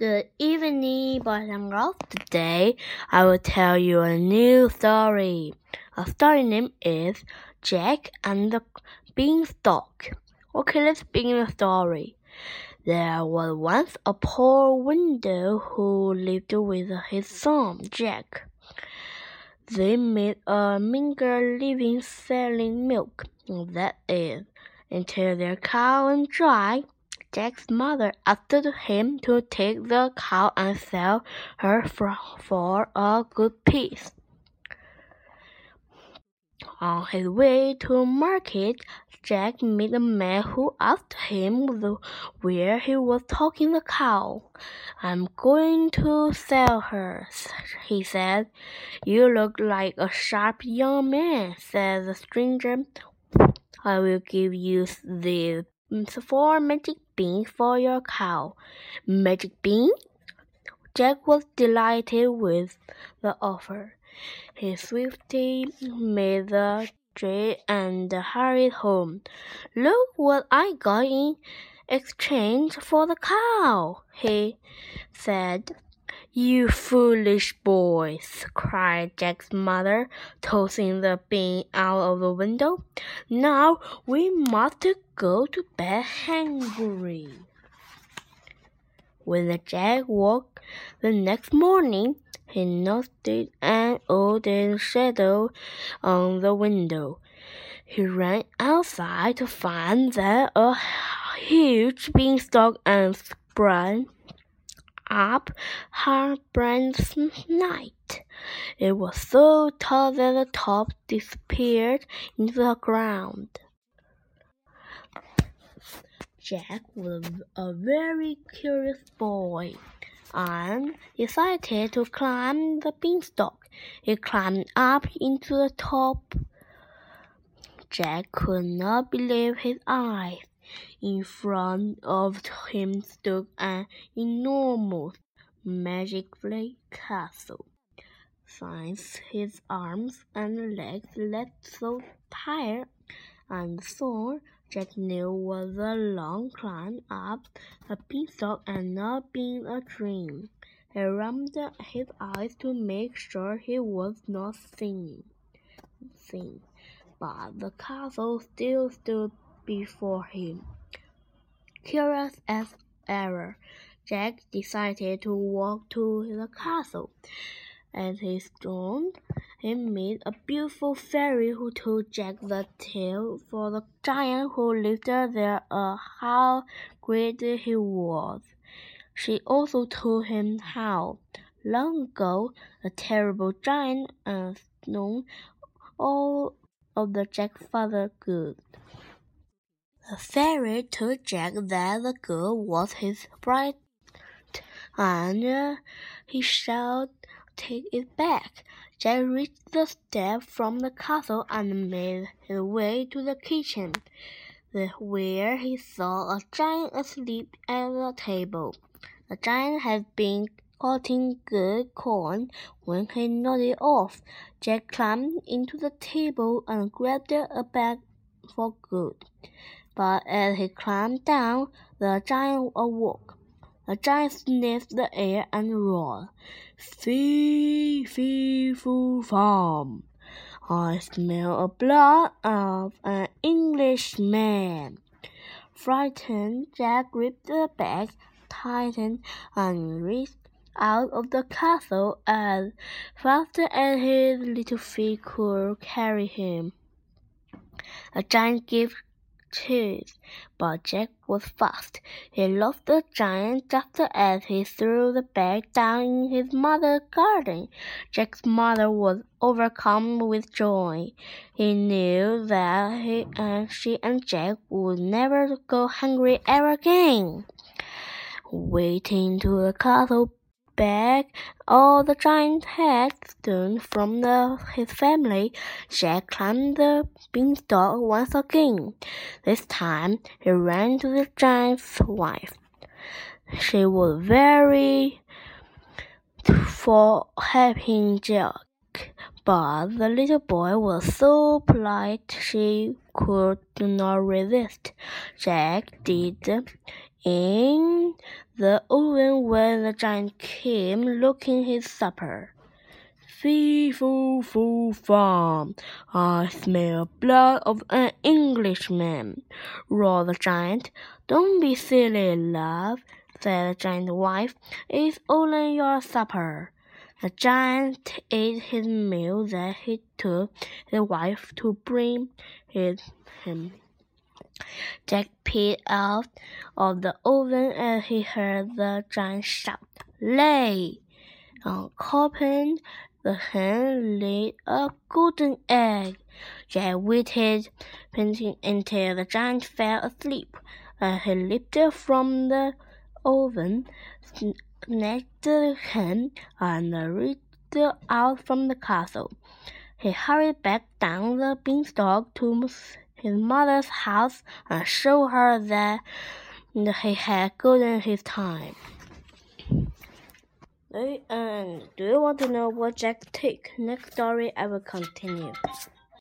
Good evening, boys and girls. Today I will tell you a new story. A story name is Jack and the Beanstalk. Okay, let's begin the story. There was once a poor widow who lived with his son, Jack. They made a meager living selling milk, that is, until their cow went dry. Jack's mother asked him to take the cow and sell her for, for a good piece. On his way to market, Jack met a man who asked him where he was taking the cow. I'm going to sell her, he said. You look like a sharp young man, said the stranger. I will give you these four magic beans for your cow. Magic beans? Jack was delighted with the offer. He swiftly made the trade and hurried home. Look what I got in exchange for the cow, he said. You foolish boys, cried Jack's mother, tossing the bean out of the window. Now we must go to bed hungry. When the Jack woke the next morning, he noticed an old shadow on the window. He ran outside to find that a huge beanstalk and sprang up Harbran's night. It was so tall that the top disappeared into the ground. Jack was a very curious boy and decided to climb the beanstalk. He climbed up into the top. Jack could not believe his eyes. In front of him stood an enormous magic castle. Since his arms and legs looked so tired and sore, Jack knew was a long climb up a beanstalk and not being a dream. He rubbed his eyes to make sure he was not seen. seen. But the castle still stood before him. Curious as ever, Jack decided to walk to the castle. As he strolled, he met a beautiful fairy who told Jack the tale for the giant who lived there uh, how great he was. She also told him how, long ago, a terrible giant uh, known all of the Jack's father good. The fairy told Jack that the girl was his bride, and uh, he shall take it back. Jack reached the step from the castle and made his way to the kitchen, where he saw a giant asleep at the table. The giant had been cutting good corn when he nodded off. Jack climbed into the table and grabbed a bag for good. But as he climbed down, the giant awoke. The giant sniffed the air and roared, Fee, fee, foo, fum. I smell a blood of an Englishman. Frightened, Jack gripped the bag tightened and reached out of the castle as fast as his little feet could carry him. The giant gave chase, but Jack was fast. He lost the giant just as he threw the bag down in his mother's garden. Jack's mother was overcome with joy. He knew that he and she and Jack would never go hungry ever again. Waiting to the castle back all the giant had stolen from the, his family, Jack climbed the beanstalk once again. This time he ran to the giant's wife. She was very for helping Jack, but the little boy was so polite she could not resist. Jack did in the oven where the giant came looking his supper. Fee foo foo fum! I smell blood of an Englishman, roared the giant. Don't be silly, love, said the giant's wife. It's only your supper. The giant ate his meal, then he took his wife to bring his, him. Jack peeped out of the oven as he heard the giant shout, Lay! On Coppin, the hen laid a golden egg. Jack waited, panting until the giant fell asleep. As he lifted from the oven, snatched the hen, and reached out from the castle. He hurried back down the beanstalk to his mother's house and show her that he had gotten his time. End. Do you want to know what Jack took? Next story I will continue.